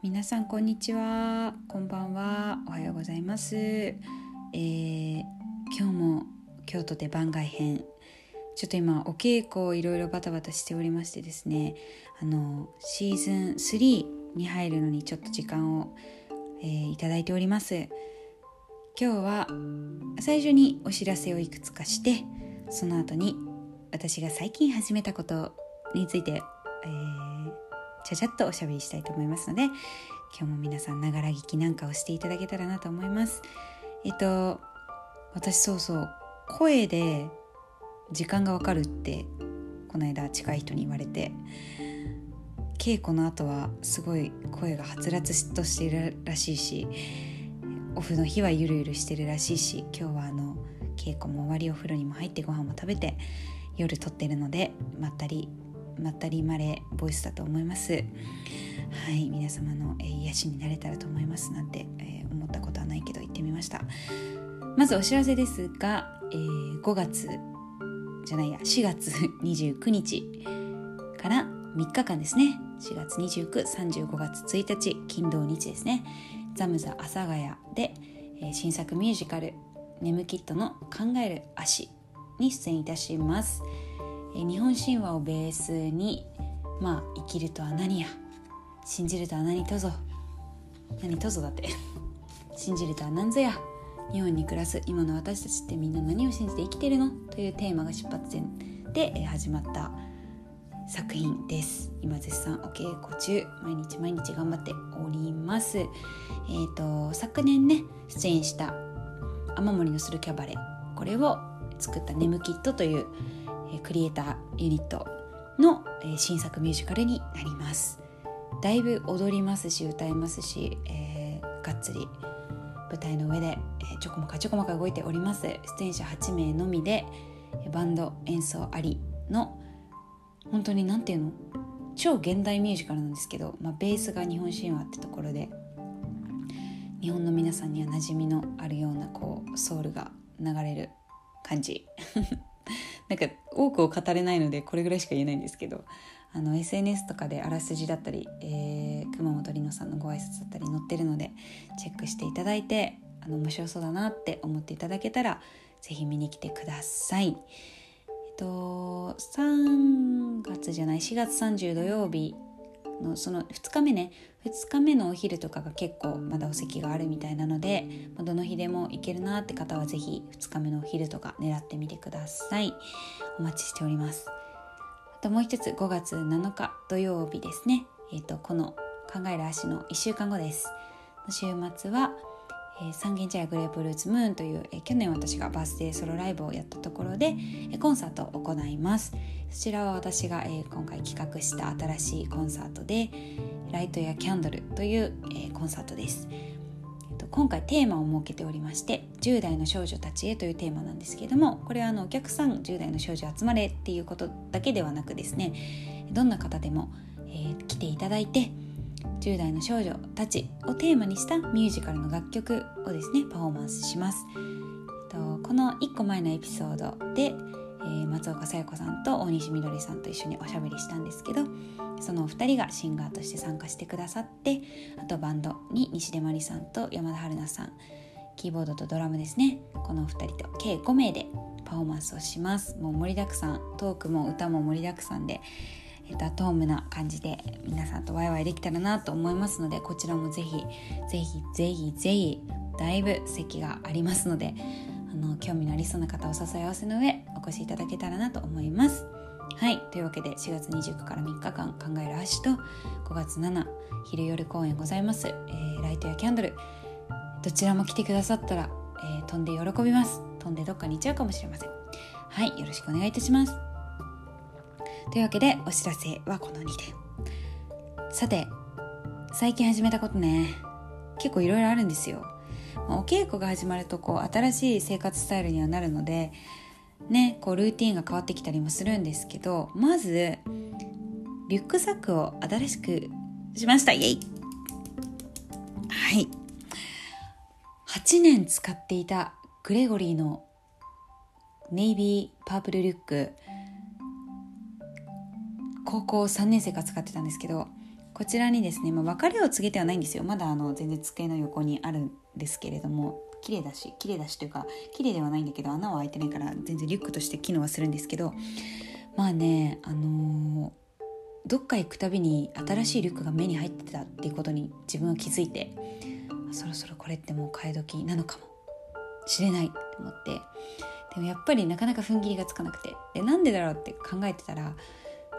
皆さんこんにちは。こんばんは。おはようございます、えー、今日も京都で番外編。ちょっと今お稽古をいろいろバタバタしておりましてですね。あのシーズン3に入るのにちょっと時間を、えー、いただいております。今日は最初にお知らせをいくつかしてその後に私が最近始めたことについて、えー、ちゃちゃっとおしゃべりしたいと思いますので今日も皆さんながら聞きなんかをしていただけたらなと思います。えっと私そうそう声で時間がわかるってこの間近い人に言われて稽古の後はすごい声がはつらつとしているらしいしオフの日はゆるゆるしてるらしいし今日はあの稽古も終わりお風呂にも入ってご飯も食べて夜撮ってるのでまったりまったりまれボイスだと思います。はい皆様の、えー、癒しになれたらと思いますなんて、えー、思ったことはないけど言ってみました。まずお知らせですが、えー、5月じゃないや4月29日から3日間ですね。4月2935月1日金土日ですね。ザムザ阿佐ヶ谷で、えー、新作ミュージカル「ネムキットの考える足」に出演いたします。日本神話をベースにまあ生きるとは何や信じるとは何とぞ。何とぞだって。信じるとは何ぞや。日本に暮らす今の私たちってみんな何を信じて生きてるのというテーマが出発点で始まった作品です。今絶賛お稽古中毎日毎日頑張っております。えっ、ー、と昨年ね出演した雨漏りのするキャバレ。ーこれを作った「ネムキット」というクリエイターユニットの新作ミュージカルになります。だいぶ踊りますし歌いますし、えー、がっつり舞台の上で、ちょこまかちょこまか動いております。出演者8名のみでバンド演奏ありの本当に何ていうの？超現代ミュージカルなんですけど、まあ、ベースが日本神話ってところで日本の皆さんには馴染みのあるようなこうソウルが流れる感じ。なんか多くを語れないのでこれぐらいしか言えないんですけどあの SNS とかであらすじだったり、えー、熊本里乃さんのご挨拶だったり載ってるのでチェックしていただいてあの面白そうだなって思っていただけたら是非見に来てください。えっと3月じゃない？4月30土曜日のその2日目ね。2日目のお昼とかが結構まだお席があるみたいなのでどの日でも行けるなって方は是非2日目のお昼とか狙ってみてください。お待ちしております。あともう一つ5月7日土曜日ですね。えっ、ー、とこの考える足の1週間後です。週末はえ三軒茶屋グレープフルーツムーンという、え去年私がバースデーソロライブをやったところで、えコンサートを行います。そちらは私が、え今回企画した新しいコンサートで「ライトやキャンドル」という、えコンサートです、えっと、今回テーマを設けておりまして「10代の少女たちへ」というテーマなんですけれどもこれはあのお客さん10代の少女集まれっていうことだけではなくですねどんな方でも、えー、来ていただいて10代の少女たちをテーマにしたミュージカルの楽曲をですねパフォーマンスします。とこの1個前のエピソードで、えー、松岡紗友子さんと大西みどりさんと一緒におしゃべりしたんですけどそのお二人がシンガーとして参加してくださってあとバンドに西出真理さんと山田春菜さんキーボードとドラムですねこのお二人と計5名でパフォーマンスをしますもう盛りだくさんトークも歌も盛りだくさんでえっと、アトームな感じで皆さんとワイワイできたらなと思いますのでこちらもぜひぜひぜひぜひだいぶ席がありますのであの興味のありそうな方お誘い合わせの上お越しいただけたらなと思います。はいというわけで4月29から3日間考える足と5月7昼夜公演ございます、えー、ライトやキャンドルどちらも来てくださったら、えー、飛んで喜びます。飛んでどっかに行っちゃうかもしれません。はいよろしくお願いいたします。というわけでお知らせはこの2でさて最近始めたことね。結構いろいろあるんですよ。お稽古が始まるとこう新しい生活スタイルにはなるのでねこうルーティンが変わってきたりもするんですけどまずリュックサックを新しくしました。イエイ。はい。8年使っていたグレゴリーのネイビーパープルリュック。高校3年生が使ってたんですけどこちらにですね、まあ、別れを告げてはないんですよ。まだあの全然机の横にあるんですけれども綺麗だし綺麗だしというか綺麗ではないんだけど穴は開いてないから全然リュックとして機能はするんですけどまあねあのー、どっか行くたびに新しいリュックが目に入ってたっていうことに自分は気づいてそろそろこれってもう替え時なのかもしれないと思ってでもやっぱりなかなか踏ん切りがつかなくてでなんでだろうって考えてたら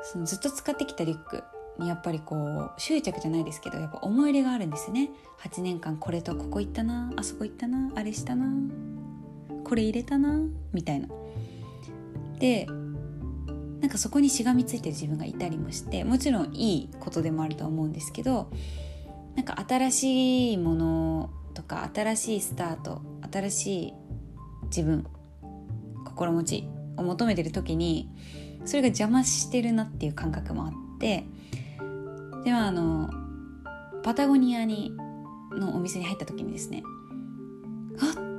そのずっと使ってきたリュックにやっぱりこう執着じゃないですけどやっぱ思い入れがあるんですね。8年間これとここ行ったなあそこ行ったなあれしたなこれ入れたなみたいな。でなんかそこにしがみついてる自分がいたりもしてもちろんいいことでもあるとは思うんですけどなんか新しいものとか新しいスタート新しい自分心持ちを求めてる時にそれが邪魔してるなっていう感覚もあってではあのパタゴニアにのお店に入った時にですねあ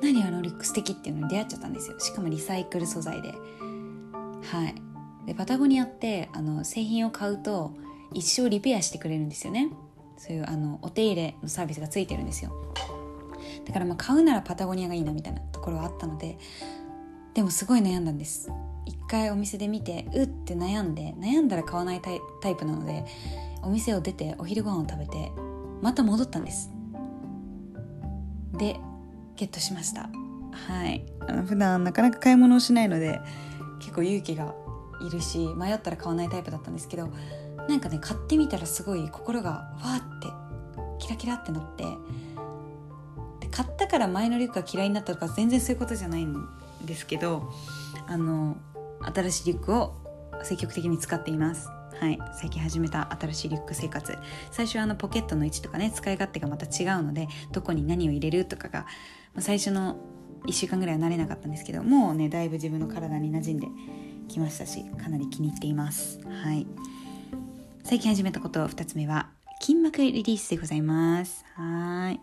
何あのリュック素敵っていうのに出会っちゃったんですよ。しかもリサイクル素材で。はい。でパタゴニアってあの製品を買うと一生リペアしてくれるんですよね。そういうあのお手入れのサービスがついてるんですよ。だからまあ買うならパタゴニアがいいなみたいなところはあったのででもすごい悩んだんです。一回お店で見てうって悩んで悩んだら買わないタイプなのでお店を出てお昼ご飯を食べてまた戻ったんです。でゲットしました。はい。あの普段なかなか買い物をしないので結構勇気がいるし迷ったら買わないタイプだったんですけどなんかね買ってみたらすごい心がわーってキラキラってなってで買ったから前のリュックが嫌いになったとか全然そういうことじゃないんですけどあの新しいリュックを積極的に使っています。はい、最近始めた新しいリュック生活。最初はあのポケットの位置とかね使い勝手がまた違うのでどこに何を入れるとかが、ま、最初の1週間ぐらいは慣れなかったんですけどもうねだいぶ自分の体に馴染んできましたしかなり気に入っています。はい。最近始めたこと2つ目は筋膜リリースでございます。はい。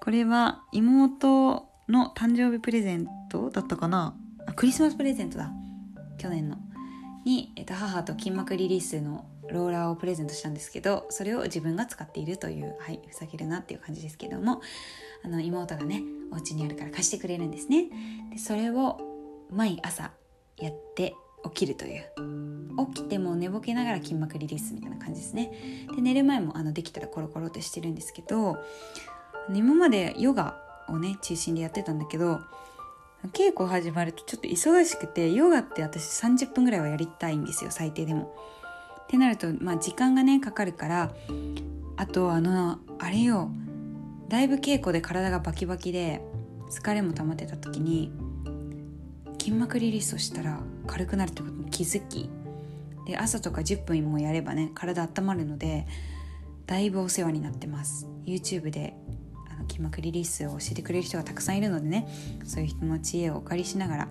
これは妹の誕生日プレゼントだったかな？あクリスマスプレゼントだ。去年の。に、えっと、母と筋膜リリースのローラーをプレゼントしたんですけどそれを自分が使っているというはいふざけるなっていう感じですけどもあの妹がねお家にあるから貸してくれるんですね。でそれを毎朝やって起きるという。起きても寝ぼけながら筋膜リリースみたいな感じですね。で寝る前もあのできたらコロコロってしてるんですけど今までヨガをね中心でやってたんだけど稽古始まるとちょっと忙しくてヨガって私30分ぐらいはやりたいんですよ最低でも。ってなるとまあ時間がねかかるからあとあのあれよだいぶ稽古で体がバキバキで疲れも溜まってた時に筋膜リリースをしたら軽くなるってことに気づきで朝とか10分もやればね体温まるのでだいぶお世話になってます YouTube で筋膜リリースを教えてくれる人がたくさんいるのでね。そういう人の知恵をお借りしながら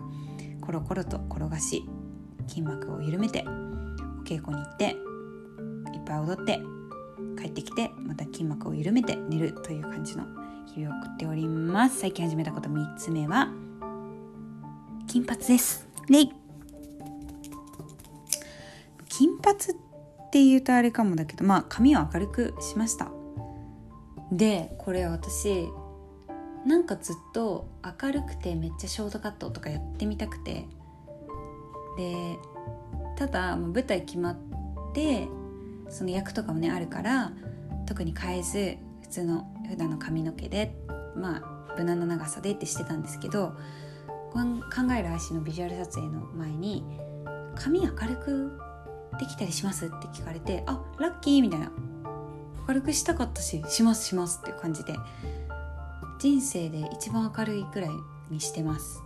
コロコロと転がし筋膜を緩めてお稽古に行っていっぱい踊って帰ってきてまた筋膜を緩めて寝るという感じの日々を送っております。最近始めたこと3つ目は金髪です。ね金髪って言うとあれかもだけどまあ髪を明るくしました。でこれ私なんかずっと明るくてめっちゃショートカットとかやってみたくてでただ舞台決まってその役とかもねあるから特に変えず普通の普段の髪の毛でまあ無難な長さでってしてたんですけど考える足のビジュアル撮影の前に「髪明るくできたりします?」って聞かれて「あラッキー」みたいな明るくしたかったししますしますっていう感じで人生で一番明るいくらいにしてます。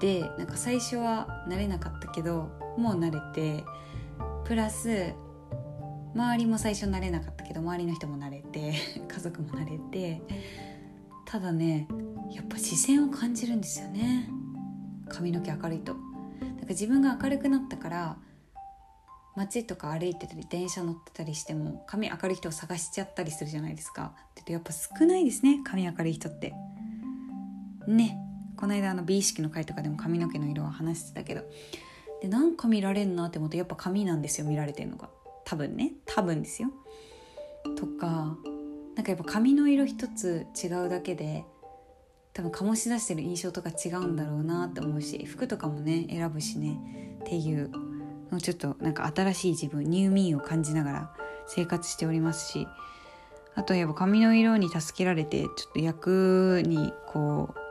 でなんか最初は慣れなかったけどもう慣れてプラス周りも最初慣れなかったけど周りの人も慣れて 家族も慣れてただねやっぱ視線を感じるんですよね。髪の毛明るいと。なんか自分が明るくなったから街とか歩いてたり電車乗ってたりしても髪明るい人を探しちゃったりするじゃないですか。ってやっぱ少ないですね髪明るい人って。ね。この間あの美意識の会とかでも髪の毛の色は話してたけど。でなんか見られんなって思ってやっぱ髪なんですよ見られてるのが。多分ね。多分ですよ。とかなんかやっぱ髪の色一つ違うだけで多分醸し出してる印象とか違うんだろうなって思うし服とかもね選ぶしね。っていうのちょっとなんか新しい自分ニューミーを感じながら生活しておりますしあとやっぱ髪の色に助けられてちょっと役にこう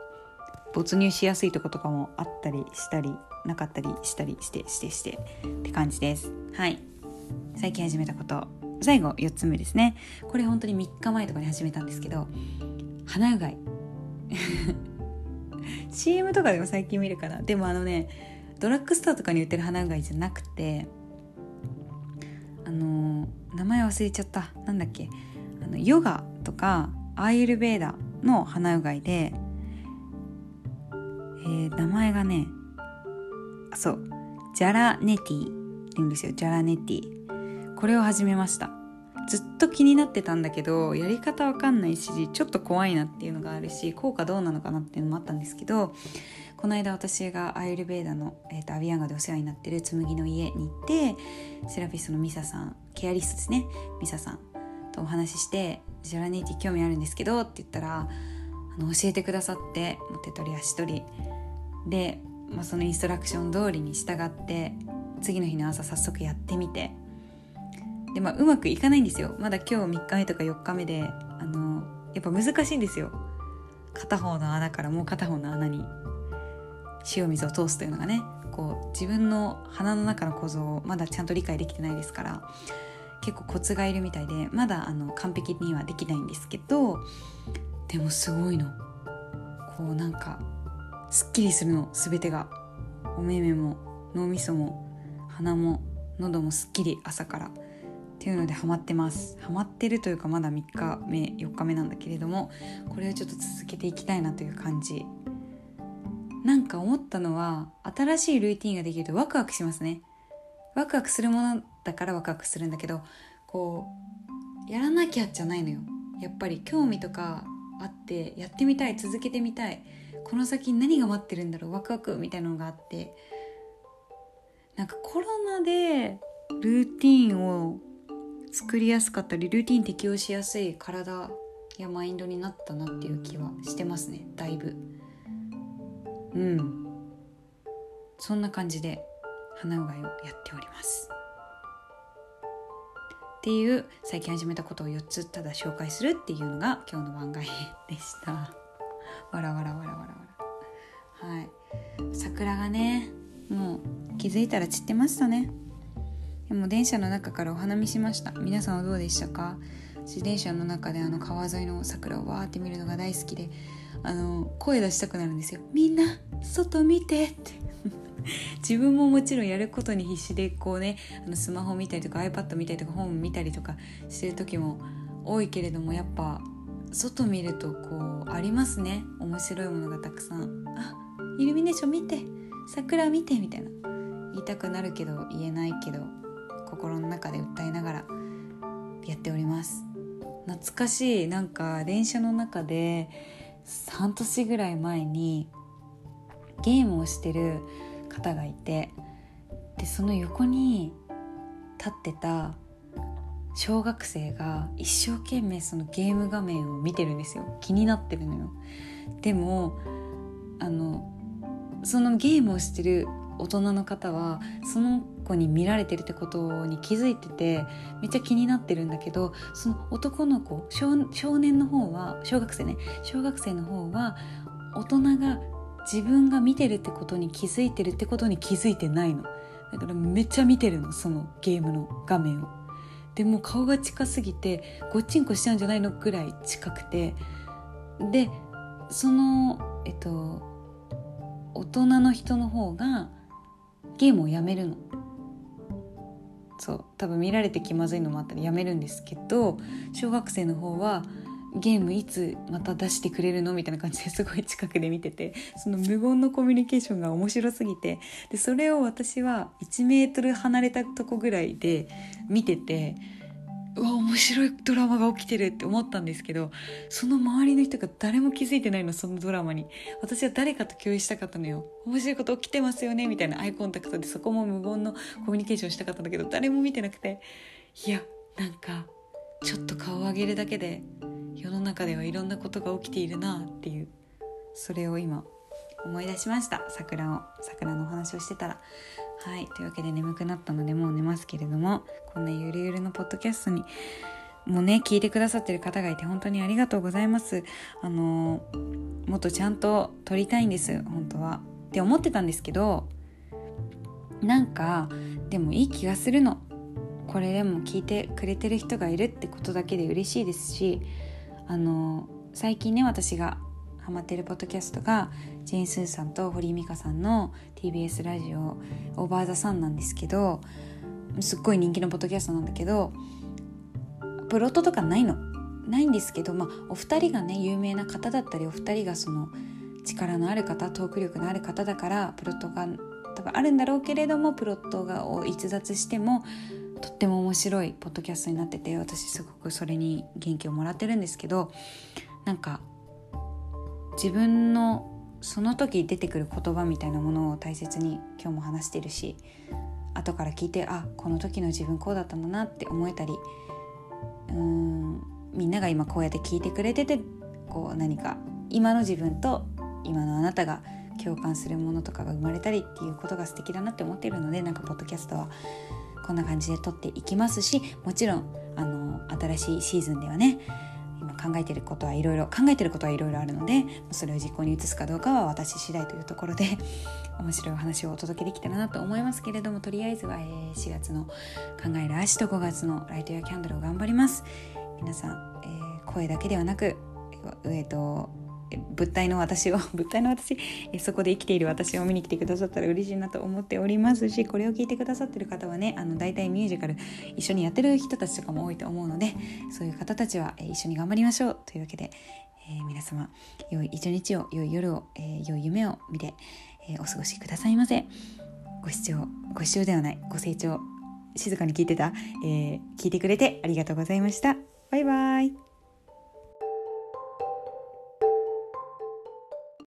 没入しやすいとことかもあったりしたりなかったりしたりしてしてしてって感じです。はい。最近始めたこと最後4つ目ですね。これ本当に3日前とかに始めたんですけど鼻うがい。CM とかでも最近見るかな。でもあのねドラッグストアとかに売ってる鼻うがいじゃなくてあの名前忘れちゃった。なんだっけ。あのヨガとかアーユルベーダの鼻うがいで、えー、名前がねそうジャラネティって言うんですよ。ジャラネティ。これを始めました。ずっと気になってたんだけどやり方わかんないしちょっと怖いなっていうのがあるし効果どうなのかなっていうのもあったんですけどこの間私がアイルベーダの、えーと、アビアンガでお世話になってる紬の家に行ってセラピストのミサさんケアリストですね。ミサさんとお話しして「ジャラネイティ興味あるんですけど」って言ったらあの教えてくださって手取り足取り。で、まあ、そのインストラクション通りに従って次の日の朝早速やってみて。でまあうまくいかないんですよ。まだ今日3日目とか4日目であのやっぱ難しいんですよ。片方の穴からもう片方の穴に。塩水を通すというのがねこう自分の鼻の中の構造をまだちゃんと理解できてないですから結構コツがいるみたいでまだあの完璧にはできないんですけどでもすごいの。こうなんかすっきりするの全てが。お目目も脳みそも鼻も喉もすっきり朝から。っていうのでハマってます。ハマってるというかまだ3日目4日目なんだけれどもこれをちょっと続けていきたいなという感じなんか思ったのは新しいルーティンができるとワクワクしますね。ワクワクするものだからワクワクするんだけどこうやらなきゃじゃないのよ。やっぱり興味とかあってやってみたい続けてみたい。この先何が待ってるんだろうワクワクみたいなのがあって。なんかコロナでルーティンを作りやすかったりルーティン適応しやすい体やマインドになったなっていう気はしてますねだいぶ。うん。そんな感じで鼻うがいをやっております。っていう最近始めたことを4つただ紹介するっていうのが今日の番外編でした。わらわらわらわらわら。はい。桜がねもう気づいたら散ってましたね。でも電車の中からお花見しました。皆さんはどうでしたか？自転車の中であの川沿いの桜をわーって見るのが大好きであの声出したくなるんですよ。みんな外見てって。自分ももちろんやることに必死でこうねあのスマホ見たりとか iPad 見たりとか本見たりとかしてる時も多いけれどもやっぱ外見るとこうありますね。面白いものがたくさん。あイルミネーション見て桜見てみたいな。言いたくなるけど言えないけど心の中で訴えながらやっております。懐かしいなんか電車の中で半年ぐらい前にゲームをしてる方がいてでその横に立ってた小学生が一生懸命そのゲーム画面を見てるんですよ。気になってるのよ。でもあのそのゲームをしてる大人の方はその子に見られてるってことに気づいててめっちゃ気になってるんだけどその男の子少年の方は小学生ね小学生の方は大人が自分が見てるってことに気づいてるってことに気づいてないの。だからめっちゃ見てるのそのゲームの画面を。でも顔が近すぎてごっちんこしちゃうんじゃないのぐらい近くて。でそのえっと大人の人の方がゲームをやめるの。そう多分見られて気まずいのもあったらやめるんですけど小学生の方はゲームいつまた出してくれるのみたいな感じですごい近くで見ててその無言のコミュニケーションが面白すぎてでそれを私は1メートル離れたとこぐらいで見ててうわ面白いドラマが起きてるって思ったんですけどその周りの人が誰も気づいてないのそのドラマに。私は誰かと共有したかったのよ。面白いこと起きてますよねみたいな。アイコンタクトでそこも無言のコミュニケーションしたかったんだけど誰も見てなくて。いやなんかちょっと顔を上げるだけで世の中ではいろんなことが起きているなっていうそれを今思い出しました。桜を桜のお話をしてたら。はいというわけで眠くなったのでもう寝ますけれどもこんなゆるゆるのポッドキャストにもうね聞いてくださってる方がいて本当にありがとうございます。あのもっとちゃんと撮りたいんです本当は。って思ってたんですけどなんかでもいい気がするの。これでも聞いてくれてる人がいるってことだけで嬉しいですしあの最近ね私がハマってるポッドキャストがジェーン・スーさんと堀井美香さんの TBS ラジオ「オーバー・ザ・サン」なんですけどすっごい人気のポッドキャストなんだけどプロットとかないの？ないんですけど、まあ、お二人がね有名な方だったりお二人がその力のある方トーク力のある方だからプロットが多分あるんだろうけれどもプロットがを逸脱してもとっても面白いポッドキャストになってて私すごくそれに元気をもらってるんですけどなんか自分のその時出てくる言葉みたいなものを大切に今日も話してるし後から聞いてあこの時の自分こうだったんだなって思えたりうーんみんなが今こうやって聞いてくれててこう何か今の自分と今のあなたが共感するものとかが生まれたりっていうことが素敵だなって思っているのでなんかポッドキャストはこんな感じで撮っていきますしもちろんあの新しいシーズンではね考えてることはいろいろ考えてることはいろいろあるのでそれを実行に移すかどうかは私次第というところで 面白いお話をお届けできたらなと思いますけれどもとりあえずは、4月の考える足と5月のライトやキャンドルを頑張ります。皆さん、えー、声だけではなくえー、と物体の私を 物体の私そこで生きている私を見に来てくださったら嬉しいなと思っておりますしこれを聞いてくださってる方はねあの大体ミュージカル一緒にやってる人たちとかも多いと思うのでそういう方たちは、一緒に頑張りましょう。というわけで、えー、皆様良い一日を良い夜を、えー、良い夢を見て、えー、お過ごしくださいませ。ご視聴ご視聴ではないご清聴静かに聞いてた、え聞いてくれてありがとうございました。バイバイ。